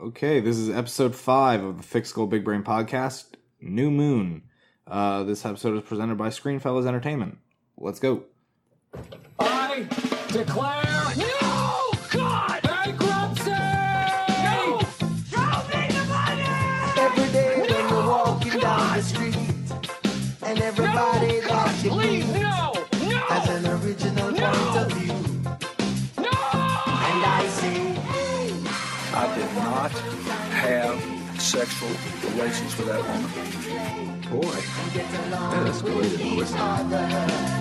Okay, this is episode five of the Thick Skull Big Brain podcast, New Moon. Uh, this episode is presented by Screenfellas Entertainment. Let's go. I declare no God bankruptcy. No, show me the money. Every day when you're walking down the street, and everybody have sexual relations with that woman. Boy, that escalated quickly.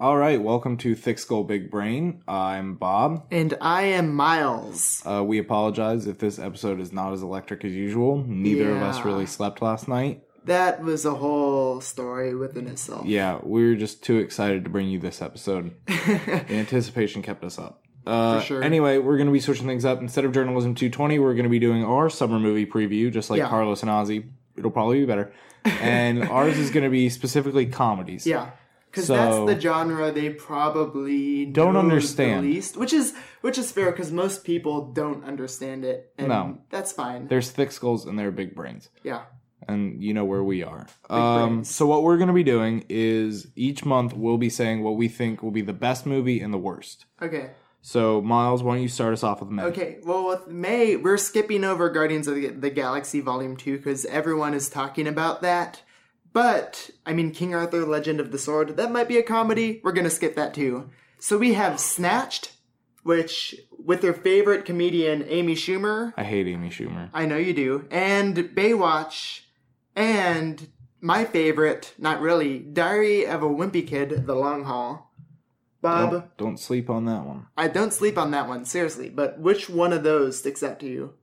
All right, welcome to Thick Skull Big Brain. I'm Bob. And I am Miles. Uh, we apologize if this episode is not as electric as usual. Neither of us really slept last night. That was a whole story within itself. Yeah, we were just too excited to bring you this episode. the anticipation kept us up. Uh, sure. Anyway, we're going to be switching things up. Instead of Journalism 220, we're going to be doing our summer movie preview, just like Yeah. Carlos and Ozzy. It'll probably be better. And ours is going to be specifically comedies. Yeah. Because So- that's the genre they probably Don't understand. least, which is which is fair because most people don't understand it. And No. that's fine. There's thick skulls and there are big brains. yeah, and you know where we are. Um, so what we're going to be doing is each month we'll be saying what we think will be the best movie and the worst. okay, So Miles, why don't you start us off with May? okay. Well, with May, we're skipping over Guardians of the, the Galaxy Volume Two because everyone is talking about that. But I mean, King Arthur: Legend of the Sword, that might be a comedy. We're gonna skip that too. So we have Snatched, which with their favorite comedian Amy Schumer. I hate Amy Schumer. I know you do. And Baywatch, and my favorite, not really, Diary of a Wimpy Kid, The Long Haul. Bob, Don't, don't sleep on that one. I don't sleep on that one, seriously, but which one of those sticks out to you?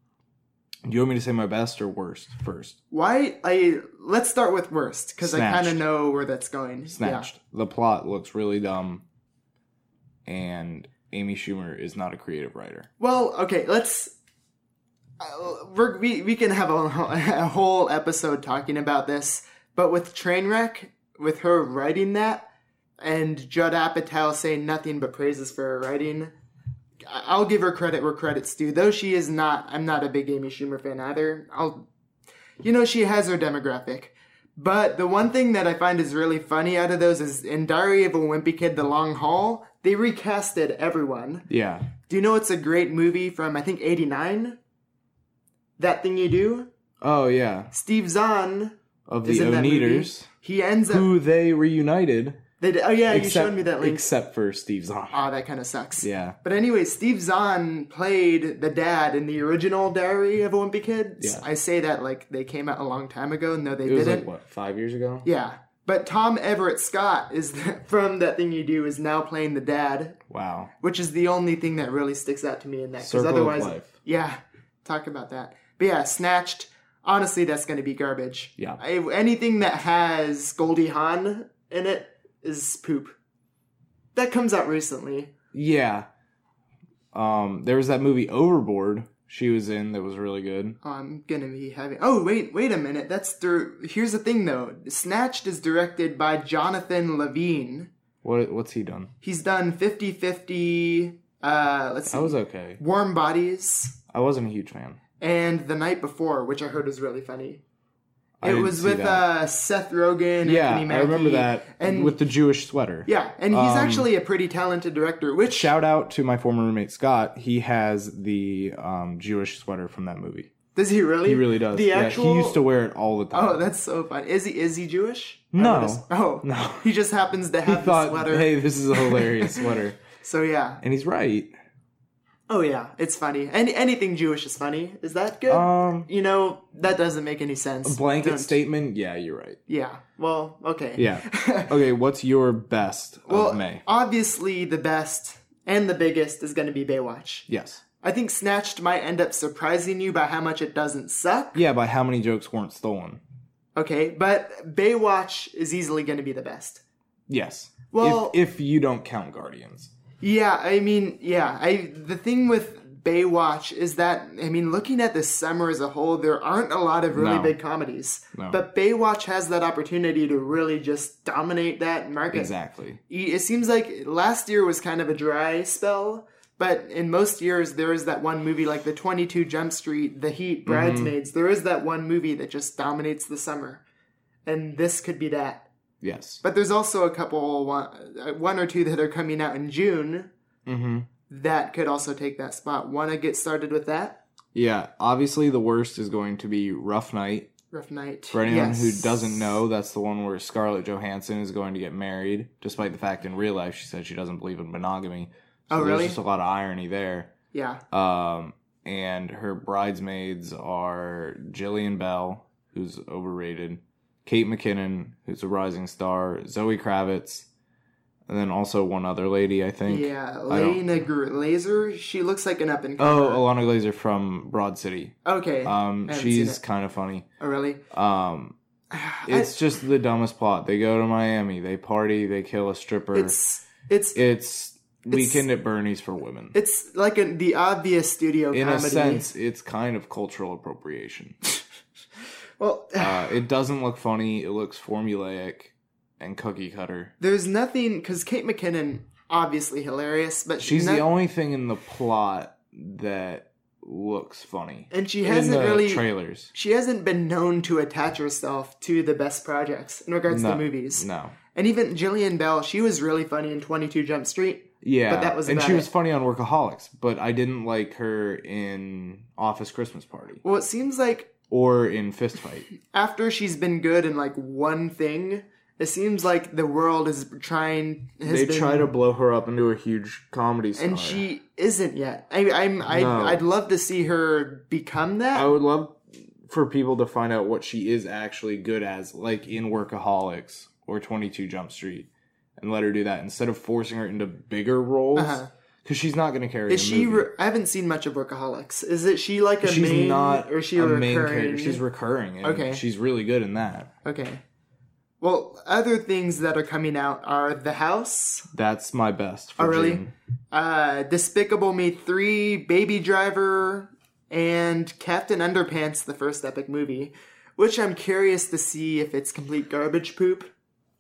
Do you want me to say my best or worst first? Why? I let's start with worst because I kind of know where that's going. Snatched. The plot looks really dumb, and Amy Schumer is not a creative writer. Well, okay, let's. Uh, we're, we we can have a, a whole episode talking about this, but with Trainwreck, with her writing that, and Judd Apatow saying nothing but praises for her writing, I'll give her credit where credit's due. Though she is not, I'm not a big Amy Schumer fan either. I'll, you know, she has her demographic. But the one thing that I find is really funny out of those is in Diary of a Wimpy Kid: The Long Haul, they recasted everyone. Yeah. Do you know it's a great movie from I think '89? That thing you do. Oh yeah. Steve Zahn Of the. Oneders, He ends up. who they reunited. They, did- oh yeah, you showed me that link. Except for Steve Zahn. oh, that kind of sucks. yeah. But anyway, Steve Zahn played the dad in the original Diary of a Wimpy Kid. Yeah. I say that like they came out a long time ago. No, they It didn't. like what five years ago? Yeah. But Tom Everett Scott is from that thing you do is now playing the dad, Wow. which is the only thing that really sticks out to me in that. Because otherwise, life. yeah, talk about that. But yeah, Snatched. Honestly, that's going to be garbage. Yeah. I, anything that has Goldie Hawn in it is poop. That comes out recently. Yeah. Um, there was that movie Overboard she was in that was really good. I'm gonna be having. Oh wait, wait a minute. That's the. Here's the thing though. Snatched is directed by Jonathan Levine. What what's he done? He's done 50-50, Uh, let's see. That was okay. Warm Bodies I wasn't a huge fan. and The Night Before, which I heard was really funny. I It was with uh, Seth Rogen. yeah, Anthony I remember that. And with the Jewish sweater. yeah, and he's Um, actually a pretty talented director. Which Shout out to my former roommate Scott. He has the um, Jewish sweater from that movie. does he really? He really does. The yeah, actual. he used to wear it all the time. Oh, that's so fun. Is he? Is he Jewish? No. Oh No. He just happens to he have the thought, sweater. "Hey, this is a hilarious sweater," So yeah. and he's right. Oh yeah, it's funny. Any anything Jewish is funny. Is that good? Um, you know that doesn't make any sense. blanket Don't- statement. Yeah, you're right. Yeah. Well, okay. Yeah. okay, what's your best well, of May? obviously the best and the biggest is going to be Baywatch. Yes. I think Snatched might end up surprising you by how much it doesn't suck. Yeah, by how many jokes weren't stolen? Okay, but Baywatch is easily going to be the best. Yes. Well- if, if you don't count Guardians. Yeah, I mean, yeah, I the thing with Baywatch is that I mean, looking at the summer as a whole, there aren't a lot of really No. big comedies. No. But Baywatch has that opportunity to really just dominate that market. Exactly. It seems like last year was kind of a dry spell, But in most years, there is that one movie like the 22 Jump Street, The Heat, mm-hmm. Bridesmaids. There is that one movie that just dominates the summer. And this could be that. Yes. But there's also a couple, one, uh, one or two that are coming out in June Mm-hmm. that could also take that spot. Want to get started with that? Yeah. Obviously, the worst is going to be Rough Night. Rough Night. For anyone Yes. who doesn't know, that's the one where Scarlett Johansson is going to get married, despite the fact in real life she said she doesn't believe in monogamy. So Oh, really? There's just a lot of irony there. Yeah. Um, and her bridesmaids are Jillian Bell, who's overrated, Kate McKinnon, who's a rising star, Zoe Kravitz, and then also one other lady, I think. Yeah. I Lena Glazer. She looks like an up and Oh. Ilana Glazer from Broad City. okay. Um, I she's kind of funny. oh, really? Um, it's just the dumbest plot. They go to Miami, they party, they kill a stripper. It's it's it's It's- Weekend at Bernie's for women. it's like a, the obvious studio In comedy. a sense, it's kind of cultural appropriation. Well, Uh, it doesn't look funny. It looks formulaic and cookie cutter. there's nothing because Kate McKinnon obviously hilarious, but She's not- the only thing in the plot that looks funny. and she hasn't really trailers. she hasn't been known to attach herself to the best projects in regards No, to movies. No. And even Jillian Bell, she was really funny in 22 Jump Street. Yeah, But that was and she was funny on Workaholics, but I didn't like her in Office Christmas Party Well, it seems like or in Fist Fight. after she's been good in like one thing, it seems like the world is trying. They been, try to blow her up into a huge comedy star, and she isn't yet. I, I'm. I, No. I'd love to see her become that. I would love for people to find out what she is actually good as, like in Workaholics or Twenty Two Jump Street, and let her do that instead of forcing her into bigger roles. Uh-huh. Because she's not going to carry. Is she? Re- I haven't seen much of Workaholics. Is it she like a she's main not or is she a a main recurring? character. She's recurring. And Okay. she's really good in that. okay. Well, other things that are coming out are The House, That's my best. For Oh, really? June. uh, Despicable Me 3, Baby Driver, and Captain Underpants, the first epic movie, which I'm curious to see if it's complete garbage poop.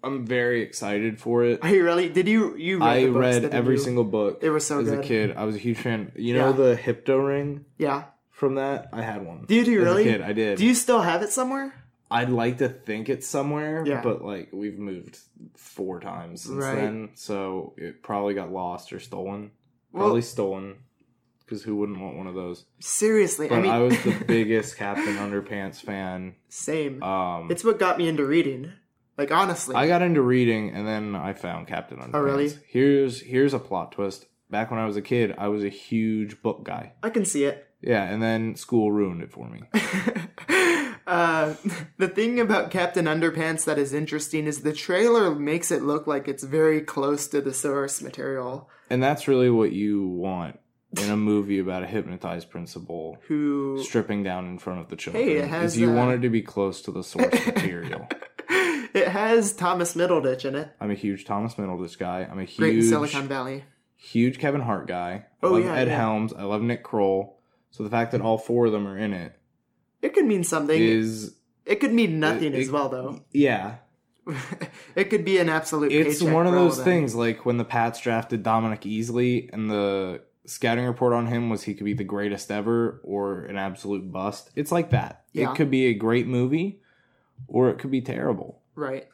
I'm very excited for it. Are you really? Did you you read I the books, read every you? single book. They were so as good. a kid. I was a huge fan. You know Yeah. the Hypno ring Yeah. from that? I had one. Do you do As a really? kid, I did. Do you still have it somewhere? I'd like to think it's somewhere, Yeah. but like we've moved four times since Right. then, so it probably got lost or stolen. Well- Probably stolen, because who wouldn't want one of those? Seriously, But I mean, I was the biggest Captain Underpants fan. same. Um, it's what got me into reading. Like honestly, I got into reading, and then I found Captain Underpants. Oh, really? Here's here's a plot twist. Back when I was a kid, I was a huge book guy. I can see it. Yeah, and then school ruined it for me. uh, the thing about Captain Underpants that is interesting is the trailer makes it look like it's very close to the source material. And that's really what you want in a movie about a hypnotized principal Who stripping down in front of the children. Hey, it has, is you uh, want it to be close to the source material. it has Thomas Middleditch in it. I'm a huge Thomas Middleditch guy. I'm a Great in huge, Silicon Valley. huge Kevin Hart guy. I Oh, love yeah, Ed yeah. Helms. I love Nick Kroll. So the fact that all four of them are in it It could mean something. is it could mean nothing it- as well, though. yeah. it could be an absolute. It's one of those things like when the Pats drafted Dominique Easley and the scouting report on him was he could be the greatest ever or an absolute bust. It's like that. Yeah. It could be a great movie or it could be terrible. Right?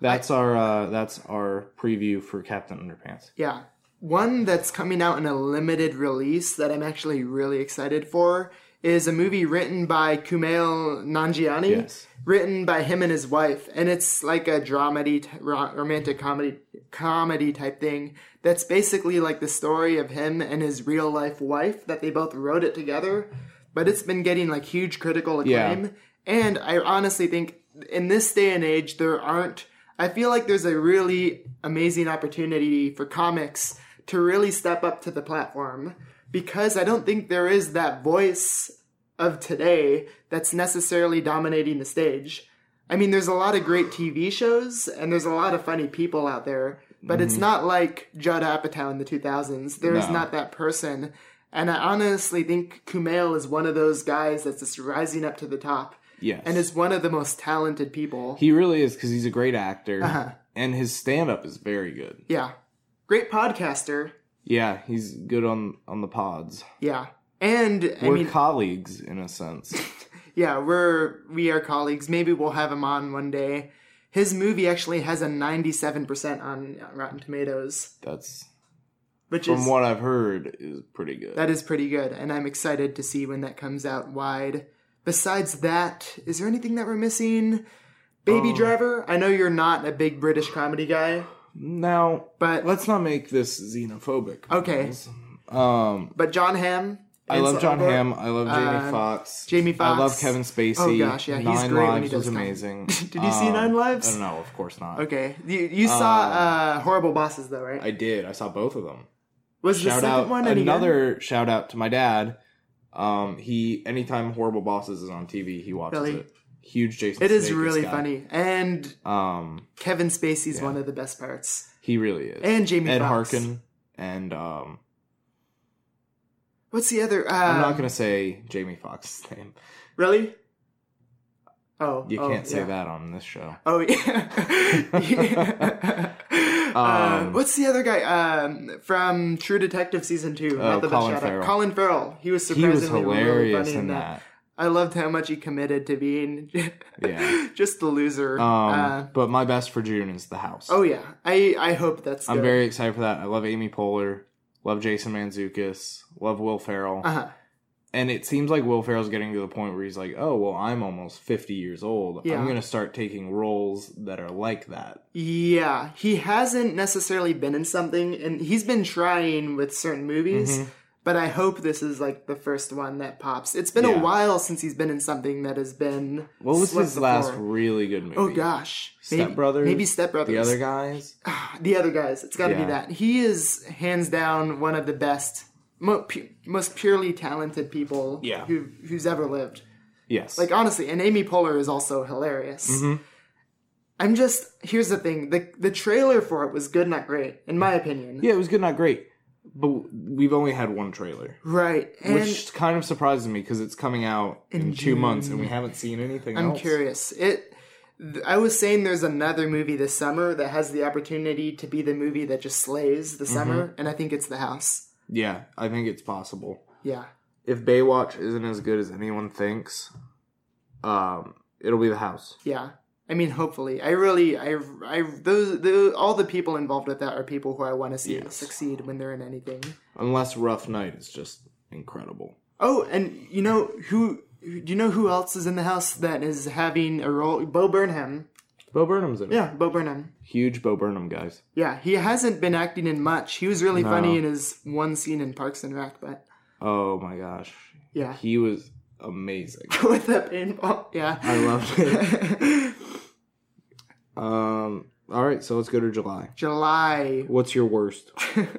That's our uh that's our preview for Captain Underpants. Yeah. One that's coming out in a limited release that I'm actually really excited for is a movie written by Kumail Nanjiani, Yes. written by him and his wife, and it's like a dramedy, romantic comedy, comedy type thing. That's basically like the story of him and his real life wife that they both wrote it together. But it's been getting like huge critical Yeah. acclaim, and I honestly think in this day and age there aren't. I feel like there's a really amazing opportunity for comics to really step up to the platform because I don't think there is that voice of today that's necessarily dominating the stage. I mean, there's a lot of great TV shows and there's a lot of funny people out there, but it's not like Judd Apatow in the 2000s. There's Mm-hmm. No. not that person. And I honestly think Kumail is one of those guys that's just rising up to the top Yes. and is one of the most talented people. he really is cuz he's a great actor Uh-huh. and his stand up is very good. yeah. Great podcaster. Yeah, he's good on on the pods. Yeah. And I We're mean colleagues in a sense. yeah, we're we are colleagues. Maybe we'll have him on one day. His movie actually has a 97% on Rotten Tomatoes, That's which from is what I've heard is pretty good. that is pretty good and I'm excited to see when that comes out wide. Besides that, is there anything that we're missing? Baby Um, Driver? I know you're not a big British comedy guy, now, but let's not make this xenophobic. Okay. Um, but Jon Hamm I love Jon Hamm. I love Jamie Uh, Foxx. Jamie I love Kevin Spacey. Oh, gosh, yeah, he's Nine great when he Lives was come. amazing. Did you see Nine Lives? I don't know. Of course not. Okay, you, you saw uh, Horrible Bosses though, right? I did. I saw both of them. Was the second out one any good? another shout out to my dad. Um, he anytime Horrible Bosses is on TV, he watches Really? it. Huge Jason. It is Sudeikis really guy. funny, and Um, Kevin Spacey's Yeah. one of the best parts, he really is. and Jamie Ed Foxx. Harkin and um, What's the other? Uh, I'm not gonna say Jamie Foxx's name. really. Oh, You oh, can't say yeah. that on this show. Oh yeah. uh, Um, what's the other guy um, from True Detective season two? Oh, the Colin. Farrell. Colin Farrell. He was He surprisingly was really hilarious funny in that. I loved how much he committed to being Yeah. just the loser. Um, uh, but my best for June is The House. oh yeah, I I hope that's. I'm good. very excited for that. I love Amy Poehler, love Jason Mantzoukas, love Will Ferrell, Uh-huh. And it seems like Will Ferrell's getting to the point where he's like, "Oh, well, I'm almost 50 years old. Yeah. I'm gonna start taking roles that are like that." Yeah, he hasn't necessarily been in something, and he's been trying with certain movies. Mm-hmm. But I hope this is like the first one that pops. It's been Yeah. a while since he's been in something that has been. What was his last really good movie? Oh gosh, Step Brothers. Maybe Step Brothers. The other guys. the other guys. It's got to Yeah. be that. He is hands down one of the best, mo- pu- most purely talented people Yeah. who who's ever lived. Yes. Like honestly, and Amy Poehler is also hilarious. Mm-hmm. I'm just here's the thing the the trailer for it was good, not great, in my opinion. yeah, it was good, not great. But we've only had one trailer, Right, which kind of surprises me because it's coming out in, two months and we haven't seen anything I'm else. curious. It. I was saying there's another movie this summer that has the opportunity to be the movie that just slays the Mm-hmm. summer, and I think it's The House. Yeah, I think it's possible. Yeah. if Baywatch isn't as good as anyone thinks, um, it'll be the house. Yeah. I mean, hopefully. I really, I, I, those, the, all the people involved with that are people who I want to see Yes. succeed when they're in anything. Unless Rough Night is just incredible. Oh, and you know who? Do you know who else is in the house that is having a role? Bo Burnham. Bo Burnham's in it. Yeah, Bo Burnham. Huge Bo Burnham guys. Yeah, he hasn't been acting in much. He was really No. funny in his one scene in Parks and Rec, but Oh my gosh. yeah, He was amazing. with that paintball, yeah. I loved it. um all right, so let's go to July. July. What's your worst?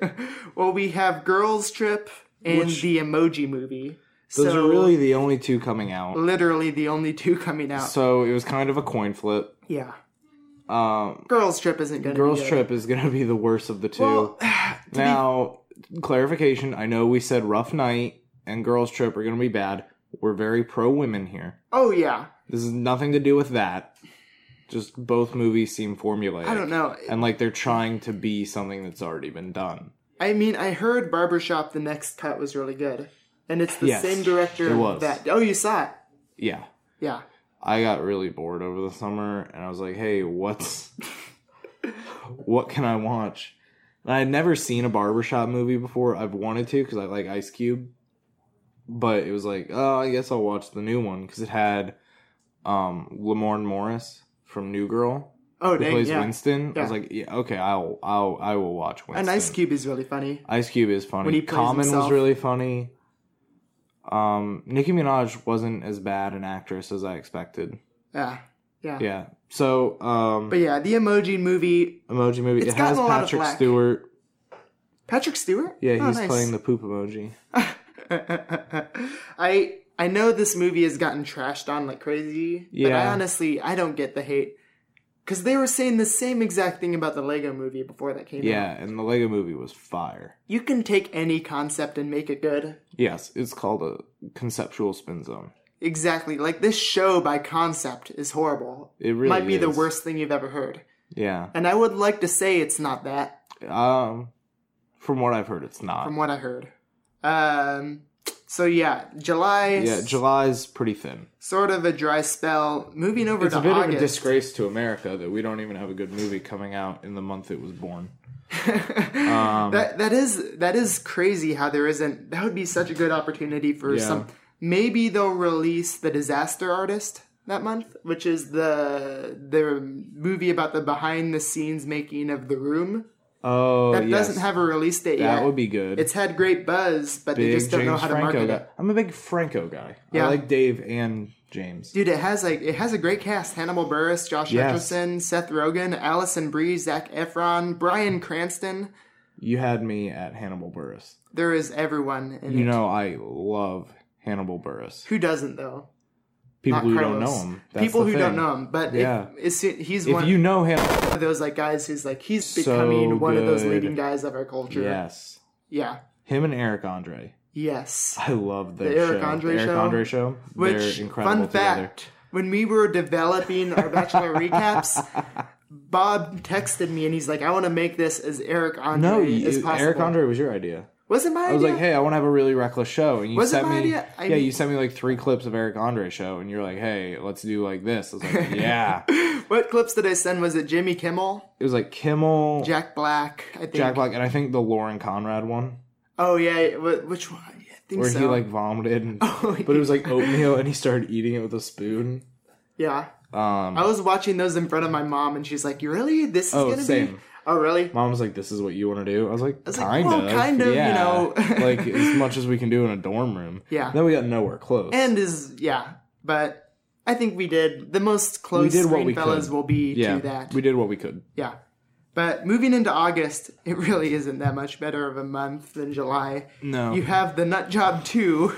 well, we have Girls Trip and Which- the Emoji Movie. Those so, are really the only two coming out. literally the only two coming out. So it was kind of a coin flip. yeah, Um Girls Trip isn't gonna. Girls be good. Trip is gonna be the worst of the two. Well, to Now, clarification. I know we said Rough Night and Girls Trip are going to be bad. We're very pro women here. oh yeah, This is nothing to do with that. Just both movies seem formulaic. I don't know. And like they're trying to be something that's already been done. I mean, I heard Barbershop the next cut was really good, and it's the Yes, same director it was. that. Oh, you saw it? Yeah. Yeah. I got really bored over the summer and I was like, hey, what's. what can I watch? And I had never seen a barbershop movie before. I've wanted to because I like Ice Cube. But it was like, oh, I guess I'll watch the new one because it had um Lamorne Morris from New Girl Oh, who dang, plays yeah. Winston. I was like, yeah, okay, I'll I'll I will watch Winston. And Ice Cube is really funny. Ice Cube is funny. When he plays Common was really funny. Um, Nicki Minaj wasn't as bad an actress as I expected. Yeah. Yeah. Yeah. So, um, But yeah, the Emoji Movie. emoji movie. It has gotten a lot of Patrick. Stewart. Patrick Stewart? Yeah, Oh, he's nice. playing the poop emoji. I I know this movie has gotten trashed on like crazy, but I honestly I don't get the hate because they were saying the same exact thing about the Lego Movie before that came Yeah, out. Yeah, and the Lego movie was fire. You can take any concept and make it good. Yes, it's called a conceptual spin zone. Exactly. Like this show by concept is horrible. It really might be the worst thing you've ever heard. Yeah. And I would like to say it's not that. Um, From what I've heard, it's not. from what I heard. Um, so yeah, July. yeah, July's pretty thin. sort of a dry spell. Moving over It's to a bit August. of a disgrace to America that we don't even have a good movie coming out in the month it was born. Um, that that is that is crazy how there isn't. That would be such a good opportunity for Yeah. some. Maybe they'll release the Disaster Artist that month, which is the the movie about the behind the scenes making of The Room. Oh, That yes. doesn't have a release date yet. That would be good. It's had great buzz, but they big just don't James know how to Franco market guy. it. I'm a big Franco guy. Yeah. I like Dave and James. Dude, it has like it has a great cast: Hannibal Buress, Josh Yes. Hutcherson, Seth Rogen, Alison Brie, Zac Efron, Bryan Cranston. You had me at Hannibal Buress. There is everyone in You it. know I love Hannibal Buress. Who doesn't though? People who Carlos. don't know him. That's People who don't know him, but Yeah. if, he's If one you know him, of those like guys who's like he's So becoming one of those leading guys of our culture. yes, Yeah. him and Eric Andre. Yes. I love The Eric show. Andre the Eric show? Andre show. Which They're incredible fun together. fact? When we were developing our bachelor recaps, Bob texted me and he's like, "I want to make this as Eric Andre No, as possible." Eric Andre was your idea. Was it my I was idea? like, hey, I want to have a really reckless show, and you Was sent me, idea? I yeah, mean- you sent me like three clips of Eric Andre show, and you're like, hey, let's do like this. I was like, yeah. What clips did I send? Was it Jimmy Kimmel, It was like Kimmel, Jack, Black? I think. Jack Black, and I think the Lauren Conrad one Oh yeah, which one? I think where so. he like vomited, and, Oh, but it was like oatmeal, and he started eating it with a spoon. yeah. Um, I was watching those in front of my mom, and she's like, "You really? This is Oh, gonna be?" Oh, really? Mom was like, "This is what you want to do." I was like, was like, "Kind well, of, kind of, you know." like as much as we can do in a dorm room." Yeah. Then we got nowhere close. And is yeah, but I think we did the most close We did what we fellas could. will be yeah, to that. we did what we could. Yeah. But moving into August, it really isn't that much better of a month than July. No. You have the Nut Job 2.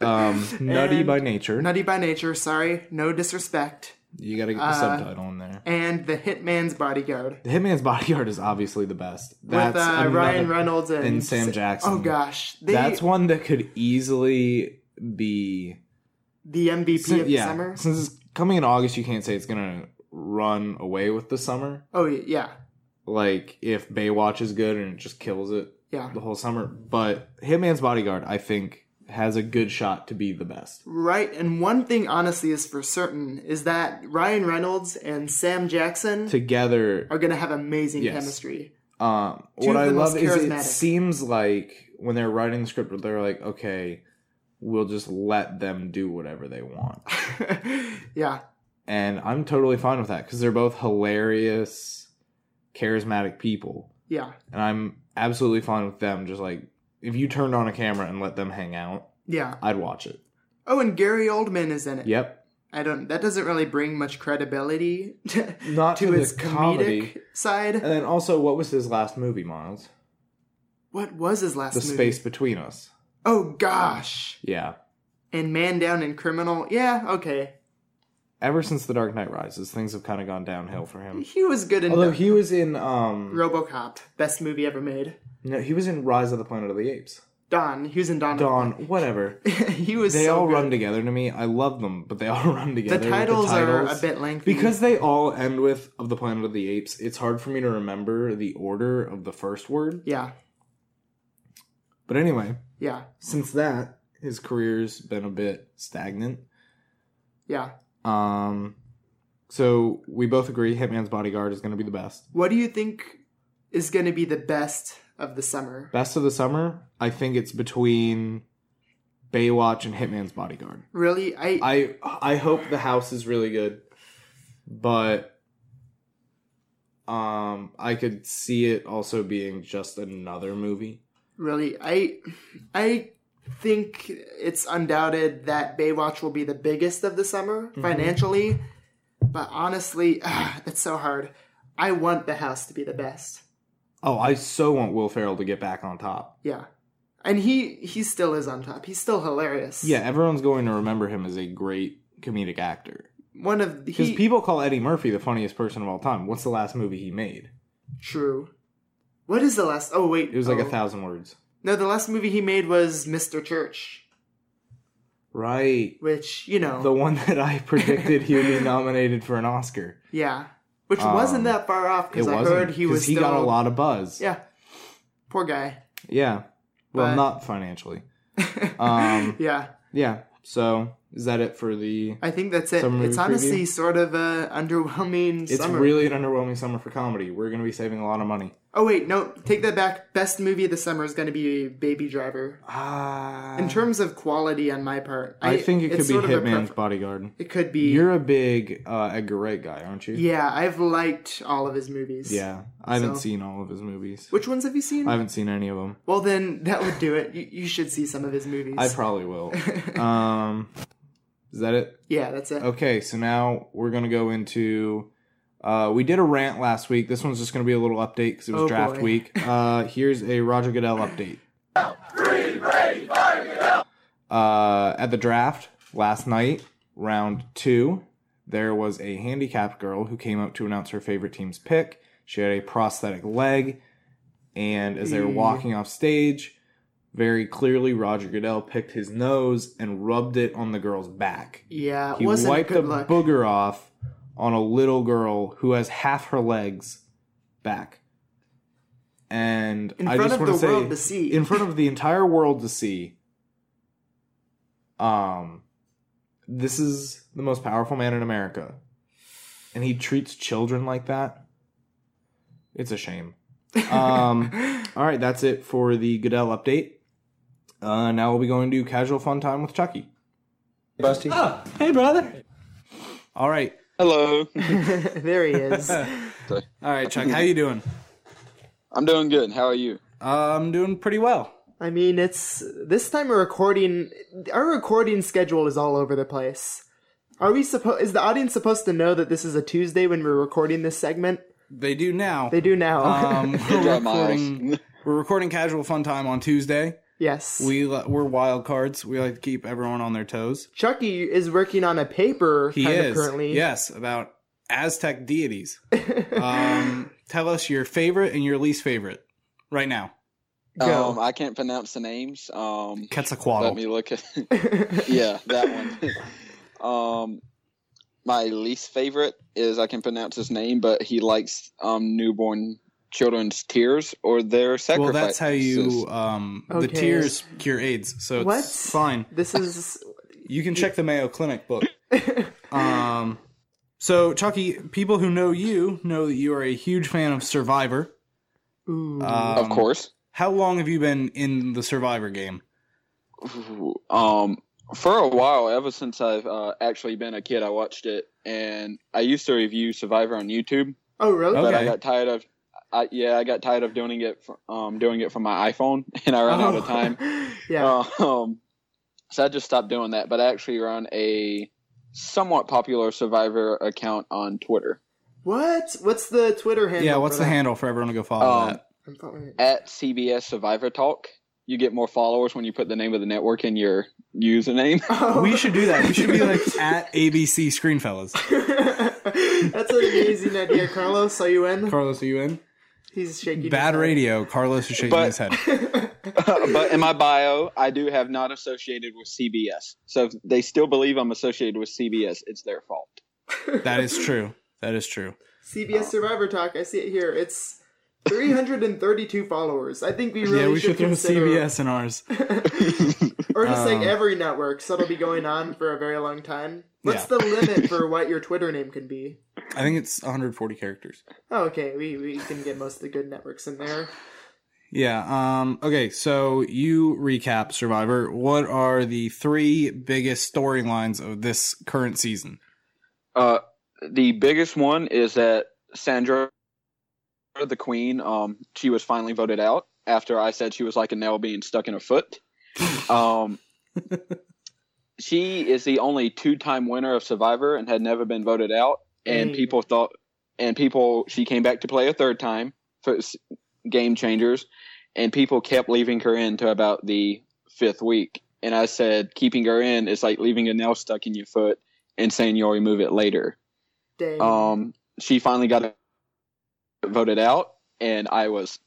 Um, nutty by nature. Nutty by Nature, sorry, no disrespect. You got to get the Uh, subtitle in there. And The Hitman's Bodyguard. The Hitman's Bodyguard is obviously the best. With That's uh, Ryan Reynolds and, and Sam Jackson. Oh gosh. They, That's one that could easily be. the MVP Since, of the yeah, summer. since it's coming in August, you can't say it's gonna run away with the summer. Oh yeah. Like if Baywatch is good and it just kills it Yeah. the whole summer. But Hitman's Bodyguard, I think, has a good shot to be the best. Right, and one thing honestly is for certain is that Ryan Reynolds and Sam Jackson Together, are gonna have amazing Yes. chemistry. Um, what I love is it seems like when they're writing the script, they're like, okay, we'll just let them do whatever they want, yeah. and I'm totally fine with that because they're both hilarious, charismatic people, Yeah. and I'm absolutely fine with them. Just like if you turned on a camera and let them hang out, Yeah. I'd watch it. Oh, and Gary Oldman is in it. Yep, I don't. That doesn't really bring much credibility to, not to, to comedic comedy. side. And then also, what was his last movie, Miles? What was his last The movie? Space Between Us. Oh gosh. Yeah. And Man Down and Criminal. Yeah. Okay. Ever since The Dark Knight Rises, things have kind of gone downhill for him. He was good in Although he was in um RoboCop, best movie ever made. No, he was in Rise of the Planet of the Apes. Dawn. He was in of Dawn, whatever. he was. They so all good. run together to me. I love them, but they all run together. The with titles, are a bit lengthy because they all end with of the Planet of the Apes. It's hard for me to remember the order of the first word. Yeah. But anyway, Yeah. since that, his career's been a bit stagnant. Yeah. Um, so we both agree Hitman's Bodyguard is going to be the best. What do you think is going to be the best of the summer? Best of the summer, I think it's between Baywatch and Hitman's Bodyguard. Really, I, I I hope the house is really good, but um, I could see it also being just another movie. really, I, I think it's undoubted that Baywatch will be the biggest of the summer Mm-hmm. financially. But honestly, ah, it's so hard. I want the house to be the best. Oh, I so want Will Ferrell to get back on top. Yeah, and he he still is on top. He's still hilarious. Yeah, everyone's going to remember him as a great comedic actor one of because people call Eddie Murphy the funniest person of all time. What's the last movie he made? True. What is the last? Oh wait, It was like oh. a thousand words. No, the last movie he made was Mr. Church, Right. which you know, The one that I predicted he would be nominated for an Oscar. yeah, which Um, wasn't that far off because I heard he was he still, got a lot of buzz. Yeah, Poor guy. Yeah. Well, But- not financially. Um, yeah, Yeah. So is that it for the? I think that's it. It's honestly preview? sort of a underwhelming It's summer. really an underwhelming summer for comedy. We're going to be saving a lot of money. Oh wait, no, take that back. Best movie of the summer is going to be Baby Driver. Ah. In terms of quality on my part, I, think it could be sort of a Hitman's pref- Bodyguard. It could be. You're a big uh, Edgar Wright guy, aren't you? yeah, I've liked all of his movies. Yeah. I haven't So- seen all of his movies. Which ones have you seen? I haven't seen any of them. Well, then that would do it. You, you should see some of his movies. I probably will. um, is that it? yeah, that's it. Okay, so now we're gonna go into. Uh, we did a rant last week. This one's just gonna be a little update because it was Oh, draft boy. week. Uh, here's a Roger Goodell update. Uh, at the draft last night, round two, there was a handicapped girl who came up to announce her favorite team's pick. She had a prosthetic leg, and as they were walking off stage, very clearly Roger Goodell picked his nose and rubbed it on the girl's back. Yeah, He wasn't wiped a the good look. booger off on a little girl who has half her legs back. And In I front just of want the to world say, to see. in front of the entire world to see, um, this is the most powerful man in America, and he treats children like that. It's a shame. Um, all right, that's it for the Goodell update. Uh, now we'll be going to casual fun time with Chucky. Busty. Oh, Hey, brother. All right. Hello. there he is. All right, Chuck. How you doing? I'm doing good. How are you? Uh, I'm doing pretty well. I mean, it's this time we're recording. Our recording schedule is all over the place. Are we supposed? Is the audience supposed to know that this is a Tuesday when we're recording this segment? They do now. They do now. Um, we're recording. We're recording casual fun time on Tuesday. Yes. We li- we're wild cards. We like to keep everyone on their toes. Chucky is working on a paper He kind is of currently. yes about Aztec deities. um, tell us your favorite and your least favorite right now. Go. Um, I can't pronounce the names. Um, let me look at. yeah, that one. um, my least favorite is I can pronounce his name, but he likes um newborn children's tears or their sacrifices. Well, that's how you um the tears cure AIDS. So it's What? fine. This is You can check the Mayo Clinic book. um, so Chucky, people who know you know that you are a huge fan of Survivor. Ooh. Um, of course. How long have you been in the Survivor game? Um, for a while, ever since I've uh, actually been a kid, I watched it, and I used to review Survivor on YouTube. oh really? but I got tired of. I, yeah, I got tired of doing it. fr- Um, doing it from my iPhone, and I ran out of time. yeah. Um, so I just stopped doing that. But I actually run a somewhat popular Survivor account on Twitter what? What's the Twitter handle? yeah, what's for the that? handle for everyone to go follow Um, that? I'm following it. at CBS Survivor Talk. You get more followers when you put the name of the network in your username. Oh. We should do that. We should be like at ABC Screenfellas. That's an amazing idea, Carlos. Are you in? Carlos, are you in? He's shaking. Bad his head. radio. Carlos is shaking But- his head. but in my bio, I do have not associated with CBS. So if they still believe I'm associated with CBS, it's their fault. That is true. That is true. CBS Survivor Talk. I see it here. It's 332 followers. I think we really yeah, we should, should throw consider, CBS in ours. or just like Um, every network. So it'll be going on for a very long time. What's Yeah. the limit for what your Twitter name can be? I think it's 140 characters. Oh, okay. We we can get most of the good networks in there. Yeah. Um. Okay. So you recap Survivor. What are the three biggest storylines of this current season? Uh, the biggest one is that Sandra, the queen, um, she was finally voted out after I said she was like a nail being stuck in a foot. Um, she is the only two-time winner of Survivor and had never been voted out. And Dang. people thought, and people, she came back to play a third time for Game Changers, and people kept leaving her in to about the fifth week. And I said, keeping her in is like leaving a nail stuck in your foot and saying you'll remove it later. Dang. Um, she finally got voted out, and I was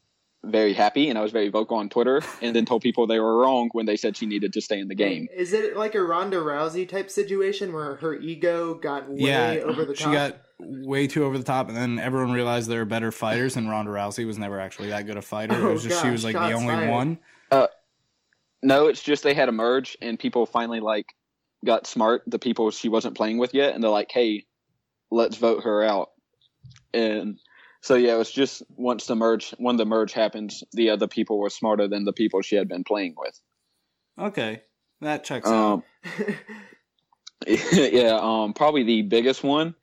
very happy, and I was very vocal on Twitter, and then told people they were wrong when they said she needed to stay in the game. Is it like a Ronda Rousey type situation where her ego got way yeah. over the top? she got way too over the top, and then everyone realized there were better fighters, and Ronda Rousey was never actually that good a fighter. it Oh, was just she was like the only fired. one. Uh, no, it's just they had a merge and people finally like got smart, the people she wasn't playing with yet, and they're like, Hey, let's vote her out. And so yeah, it was just once the merge when the merge happens, the other people were smarter than the people she had been playing with. Okay, that checks out. Um yeah, um probably the biggest one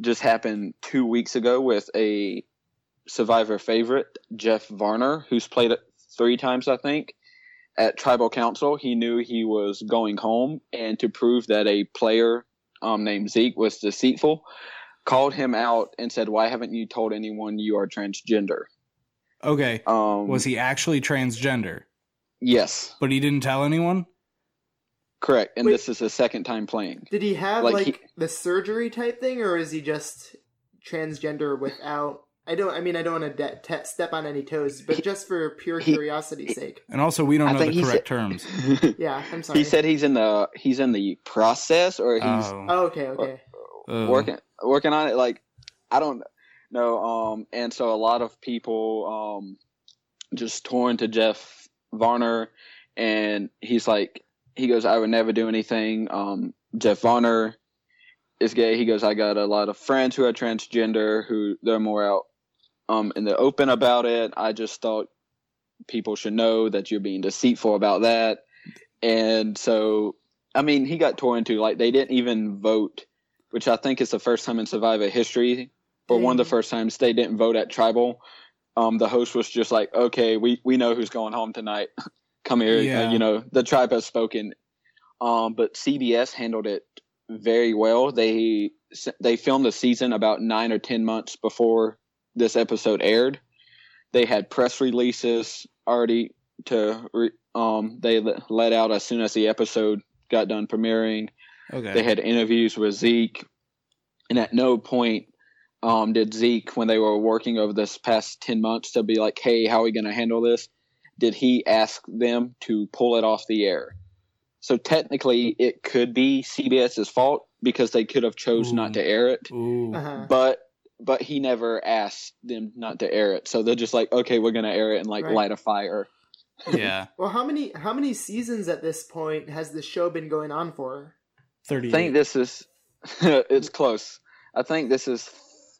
just happened two weeks ago with a survivor favorite, Jeff Varner, who's played it three times, I think. At tribal council, he knew he was going home, and to prove that a player um, named Zeke was deceitful, called him out and said, "Why haven't you told anyone you are transgender?" Okay, Um, was he actually transgender? Yes, But he didn't tell anyone. correct. And Wait. this is his second time playing. Did he have Like, like, he- the surgery type thing, or is he just transgender without? I don't. I mean, I don't want to de- te- step on any toes, but He- just for pure he- curiosity's sake. And also, we don't I know the correct said- terms. Yeah, I'm sorry. he said he's in the he's in the process, or he's Oh, Oh, okay, okay. oh. working working on it like i don't know um and so a lot of people um just torn to jeff varner and he's like he goes i would never do anything. Um jeff varner is gay. He goes i got a lot of friends who are transgender who they're more out um in the open about it. I just thought people should know that you're being deceitful about that. And so i mean he got torn into like they didn't even vote which I think is the first time in Survivor history, or one of the first times they didn't vote at Tribal. Um, the host was just like, "Okay, we we know who's going home tonight. Come here, Yeah. uh, you know the tribe has spoken." Um, but CBS handled it very well. They they filmed the season about nine or ten months before this episode aired. They had press releases already to re, um they let out as soon as the episode got done premiering. Okay. They had interviews with Zeke, and at no point um, did Zeke, when they were working over this past ten months, to be like, "Hey, how are we going to handle this?" Did he ask them to pull it off the air? So technically, it could be CBS's fault because they could have chose Ooh. not to air it, Uh-huh. but but he never asked them not to air it. So they're just like, "Okay, we're going to air it and like Right. light a fire." yeah, Well, how many how many seasons at this point has the show been going on for? Thirty. I think this is it's close. I think this is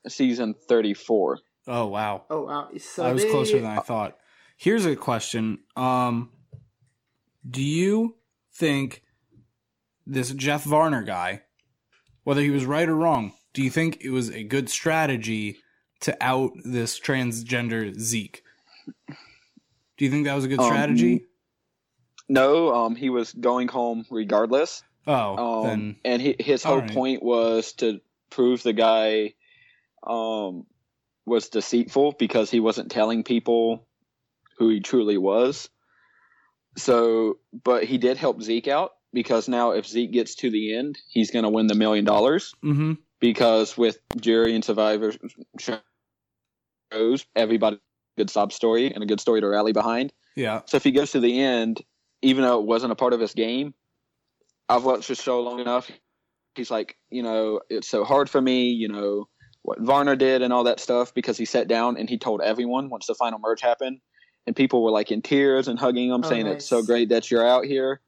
season thirty-four. Oh wow. Oh wow! So I was they- closer than I thought. Here's a question. Um, do you think this Jeff Varner guy, whether he was right or wrong, do you think it was a good strategy to out this transgender Zeke? Do you think that was a good Um, strategy? No, um, he was going home regardless. Oh, Um, then and he, his whole Alright. point was to prove the guy um, was deceitful because he wasn't telling people who he truly was. So, but he did help Zeke out because now if Zeke gets to the end, he's going to win the million dollars. hmm because with jury and survivor shows, everybody good sob story and a good story to rally behind. yeah. So if he goes to the end, even though it wasn't a part of his game, I've watched the show long enough. He's like, you know, it's so hard for me, you know, what Varner did and all that stuff because he sat down and he told everyone once the final merge happened, and people were like in tears and hugging him, Oh, saying it's so great that you're out here.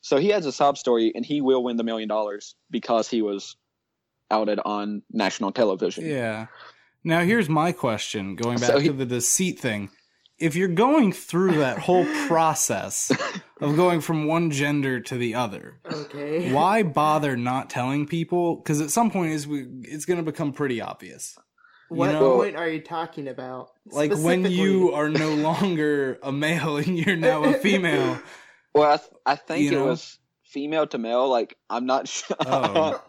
So he has a sob story, and he will win the million dollars because he was outed on national television. Yeah. Now here's my question, going back So he- to the deceit thing. If you're going through that whole process of going from one gender to the other, Okay. why bother not telling people? Because at some point, is it's going to become pretty obvious. What know- point are you talking about? Like when you are no longer a male and you're now a female. Well, I, th- I think You it know? was female to male. Like I'm not sure. Oh.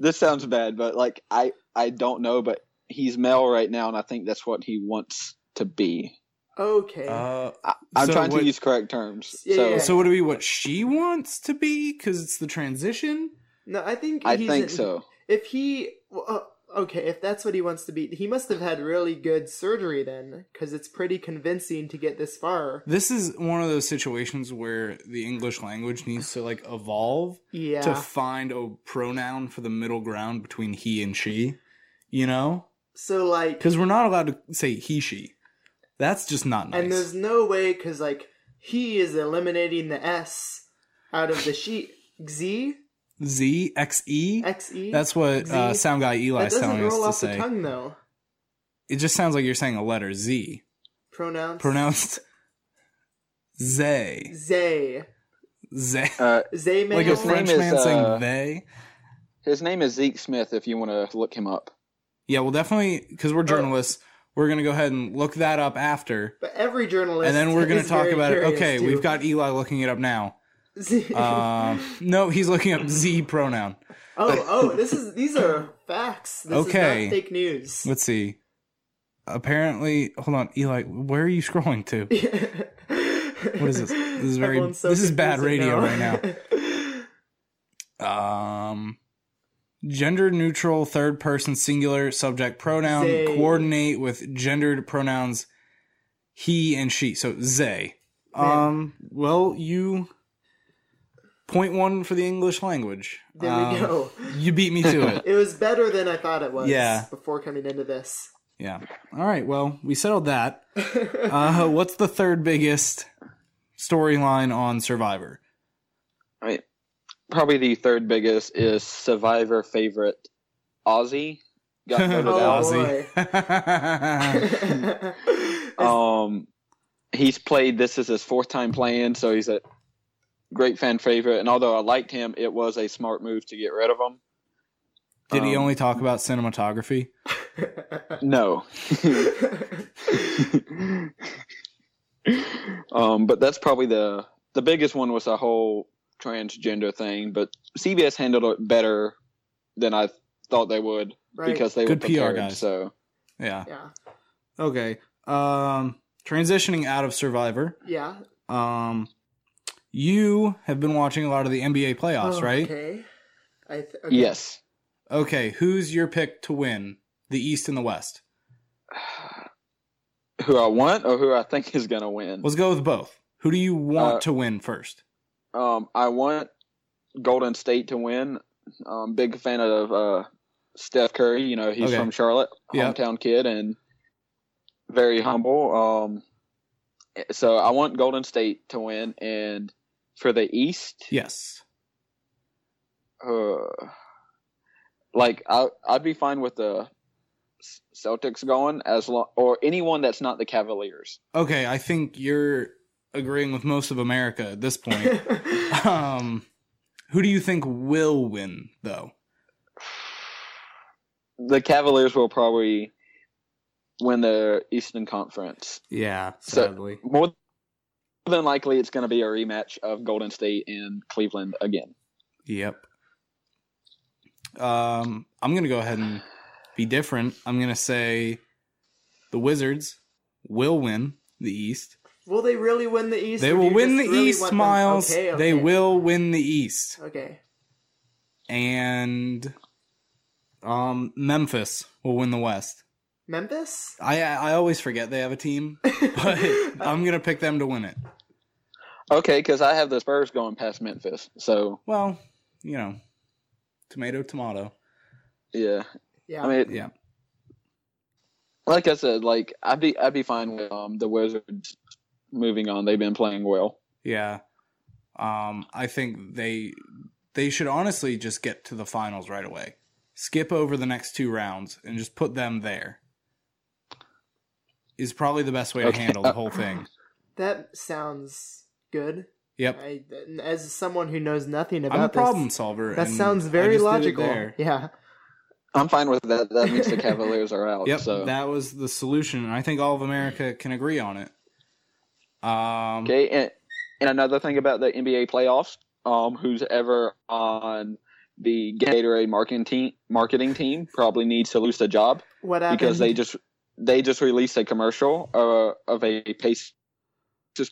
this sounds bad, but like I I don't know, but he's male right now, and I think that's what he wants to be. Okay. Uh, I, I'm So trying what- to use correct terms. Yeah, so yeah. so would it be what she wants to be? Because it's the transition. no, I think I he's think in- so. If he, well, uh, okay, if that's what he wants to be, he must have had really good surgery then, because it's pretty convincing to get this far. This is one of those situations where the English language needs to like evolve Yeah. to find a pronoun for the middle ground between he and she. You know, so like, because we're not allowed to say he she. That's just not nice. and there's no way because like he is eliminating the S out of the sheet. Z Z X E. X E. That's what uh, sound guy that Eli's doesn't telling us roll to the say. tongue though. It just sounds like you're saying a letter Z, Pronouns. pronounced Zay. Zay. Zay. Uh, Zay Like a His name French is, man uh, saying they. his name is Zeke Smith. If you want to look him up. Yeah, well, definitely because Oh. we're journalists. We're gonna go ahead and look that up after, But every journalist. and then we're gonna talk about it. Okay, too. we've got Eli looking it up now. Um, no, he's looking up Z pronoun. oh, oh, this is these are facts. This Okay. is not fake news. Let's see. Apparently, hold on, Eli. Where are you scrolling to? what is this? This is very- so this is bad radio now. right now. Um, gender neutral third person singular subject pronoun They. coordinate with gendered pronouns he and she. So they. Um. Well, you point one for the English language. there Um, we go. You beat me to it. It was better than I thought it was. Yeah. Before coming into this. Yeah. All right. Well, we settled that. Uh, what's the third biggest storyline on Survivor? I mean, probably the third biggest is Survivor favorite Ozzy got voted Oh, out. boy. Ozzy. Um, he's played. This is his fourth time playing, so he's a great fan favorite. And although I liked him, it was a smart move to get rid of him. Did he Um, only talk about cinematography? No. um, but that's probably the the biggest one was the whole transgender thing. But CBS handled it better than I thought they would right. because they Good were PR prepared. guys. So Yeah. yeah. Okay. Um, transitioning out of Survivor. Yeah. Um, you have been watching a lot of the NBA playoffs, right? Oh, Okay. I th- okay. yes, Okay. Who's your pick to win the East and the West? who I want or who I think is gonna win. Let's go with both. Who do you want Uh, to win first? Um, I want Golden State to win. Um, big fan of uh, Steph Curry. You know, he's Okay. from Charlotte, Yep. hometown kid, and very humble. Um, so I want Golden State to win, and for the East, Yes. uh, like I, I'd be fine with the Celtics going as long, or anyone that's not the Cavaliers. Okay. I think you're agreeing with most of America at this point. um, who do you think will win, though? The Cavaliers will probably win the Eastern Conference. Yeah, So- more than likely it's going to be a rematch of Golden State and Cleveland again. Yep. Um, I'm gonna go ahead and be different. I'm gonna say the Wizards will win the East. Will they really win the East? They will win the really East, Miles. Okay, okay. They will win the East. Okay. And um, Memphis will win the West. Memphis? I I always forget they have a team, but I'm gonna pick them to win it. Okay, because I have the Spurs going past Memphis. So Well, you know, tomato tomato. yeah, Yeah. I mean, Yeah. like I said, like I'd be I'd be fine with um the Wizards moving on. They've been playing well. Yeah. Um, I think they they should honestly just get to the finals right away. Skip over the next two rounds and just put them there. Is probably the best way to handle the whole thing. that sounds good. Yep. I, as someone who knows nothing about I'm a this, problem solver. that sounds very just did it logical. Yeah. I'm fine with that. That means the Cavaliers are out. Yep, So that was the solution, and I think all of America can agree on it. Um, okay, and and another thing about the NBA playoffs, um, who's ever on the Gatorade marketing team marketing team probably needs to lose the job. What happened? because they just they just released a commercial uh, of a Pacers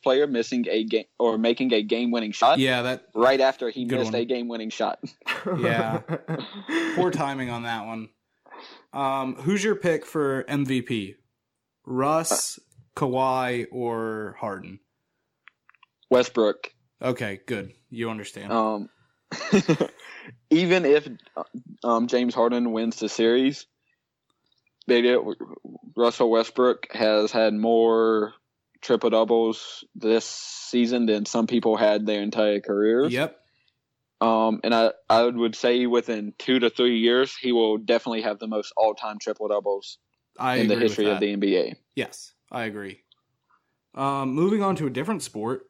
player missing a game or making a game winning shot yeah, that right after he missed one. a game winning shot. yeah. poor timing on that one. Um, who's your pick for MVP? Russ, Kawhi, or Harden? Westbrook. Okay, good. You understand. Um, even if um, James Harden wins the series, they Russell Westbrook has had more triple doubles this season than some people had their entire careers. yep. Um, and I, I would say within two to three years, he will definitely have the most all time triple doubles I in the history of the NBA. Yes, I agree. Um, moving on to a different sport.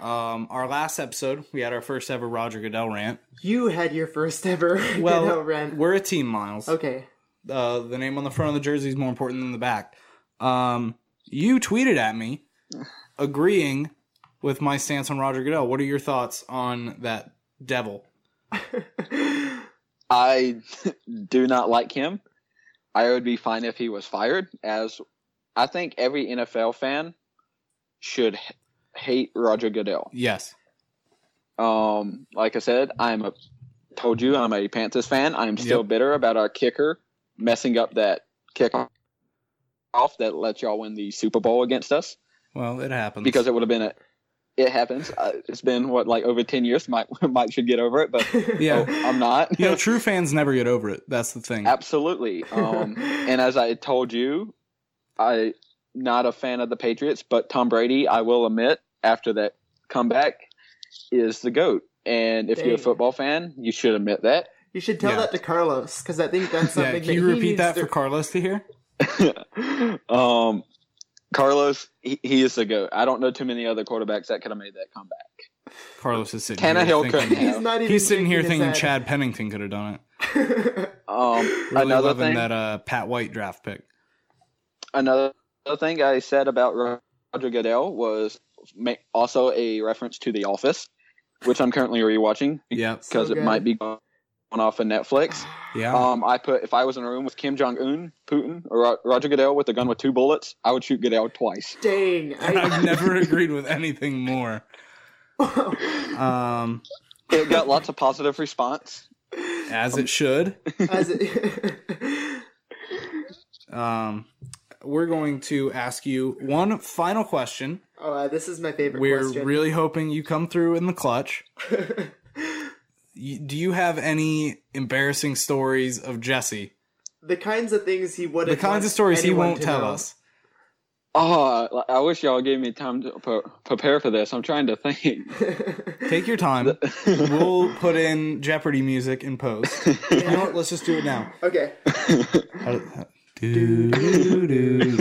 Um, our last episode, we had our first ever Roger Goodell rant. You had your first ever Well, Goodell rant. we're a team, Miles. Okay. Uh, the name on the front of the jersey is more important than the back. Um, you tweeted at me agreeing with my stance on Roger Goodell. What are your thoughts on that devil? I do not like him. I would be fine if he was fired, as I think every NFL fan should h- hate Roger Goodell. Yes. Um, like I said, I'm a told you I'm a Panthers fan. I'm still Yep. bitter about our kicker messing up that kickoff that let y'all win the Super Bowl against us Well, it happens. because it would have been a. It happens. Uh, it's been what like over ten years. Mike Mike should get over it, but Yeah. oh, I'm not. you know, true fans never get over it. That's the thing. Absolutely. Um, and as I told you, I not a fan of the Patriots, but Tom Brady, I will admit, after that comeback, is the goat. And if you're a football fan, you should admit that. You should tell Yeah. that to Carlos because I think that's something. Yeah, something can you that he repeat needs that to- for Carlos to hear? um, Carlos, he, he is the goat. I don't know too many other quarterbacks that could have made that comeback. Carlos is sitting Tannehill here couldn't thinking, He's not even he's sitting here thinking head. Chad Pennington could have done it. Um, Really another loving thing, that uh, Pat White draft pick. Another thing I said about Roger Goodell was also a reference to The Office, which I'm currently rewatching Yep. because So it might be going off of Netflix. Yeah. Um, I put if I was in a room with Kim Jong Un, Putin, or Roger Goodell with a gun with two bullets, I would shoot Goodell twice. Dang. I, I've never agreed with anything more. Um, It got lots of positive response. as it should. As it, Um, we're going to ask you one final question. oh, uh, this is my favorite We're question. really hoping you come through in the clutch. Y- Do you have any embarrassing stories of Jesse? the kinds of things he would The kinds of stories he won't tell us. Oh, I wish y'all gave me time to pre- prepare for this. I'm trying to think. Take your time. we'll put in Jeopardy music in post. You know what? Let's just do it now. Okay. Do, do, do, do, do, do.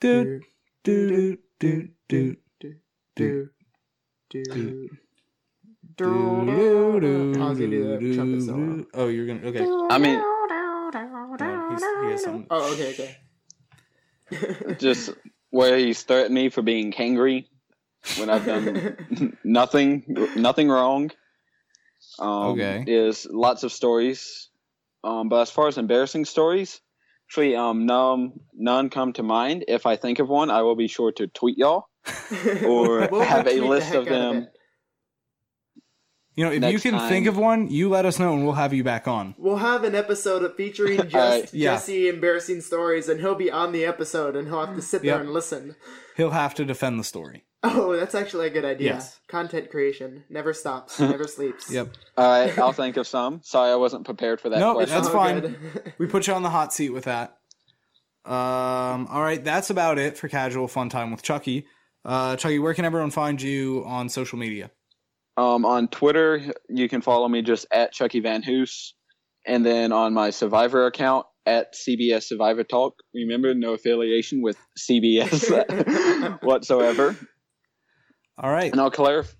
Do, do, do, do, Do, do, do, do, do. do, I was gonna do the do, trumpet do. solo. Oh, you're gonna okay. I mean, No, he's, he has some. Oh, okay, okay. just where he's threatened me for being hangry when I've done nothing, nothing wrong. Um, Okay. Is lots of stories. Um, but as far as embarrassing stories, actually, um, none, none come to mind. If I think of one, I will be sure to tweet y'all or We'll have a retweet the list of them. it. You know, if you can time- think of one, you let us know and we'll have you back on. We'll have an episode of featuring just Alright, yeah. Jesse embarrassing stories, and he'll be on the episode, and he'll have to sit there Yep. and listen. He'll have to defend the story. Oh, that's actually a good idea. Yes. Content creation never stops, never sleeps. Yep. All right, I'll think of some. Sorry, I wasn't prepared for that No, question. that's fine. We put you on the hot seat with that. Um, all right, that's about it for casual fun time with Chucky. Uh, Chucky, where can everyone find you on social media? Um, on Twitter, you can follow me just at Chucky Van Hoos, and then on my Survivor account at CBS Survivor Talk. Remember, no affiliation with CBS whatsoever. All right. And I'll clarify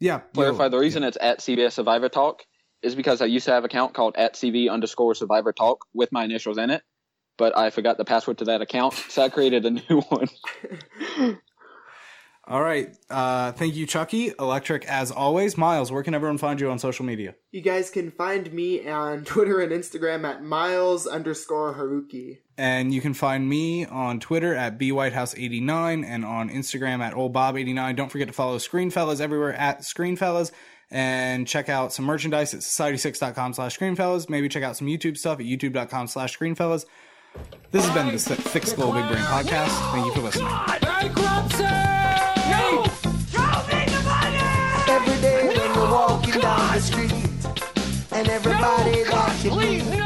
Yeah. clarify yo- the reason it's at CBS Survivor Talk is because I used to have an account called at CV underscore Survivor Talk with my initials in it, but I forgot the password to that account, so I created a new one. All right. Uh, thank you, Chucky. Electric, as always. Miles, where can everyone find you on social media? You guys can find me on Twitter and Instagram at miles underscore Haruki. And you can find me on Twitter at bwhitehouse89 and on Instagram at oldbob89. Don't forget to follow Screenfellas everywhere at Screenfellas. and check out some merchandise at society6.com slash screenfellas. Maybe check out some YouTube stuff at youtube.com slash screenfellas. This has been the Thick Thick Big Brain Podcast. Thank you for listening. And everybody that you meet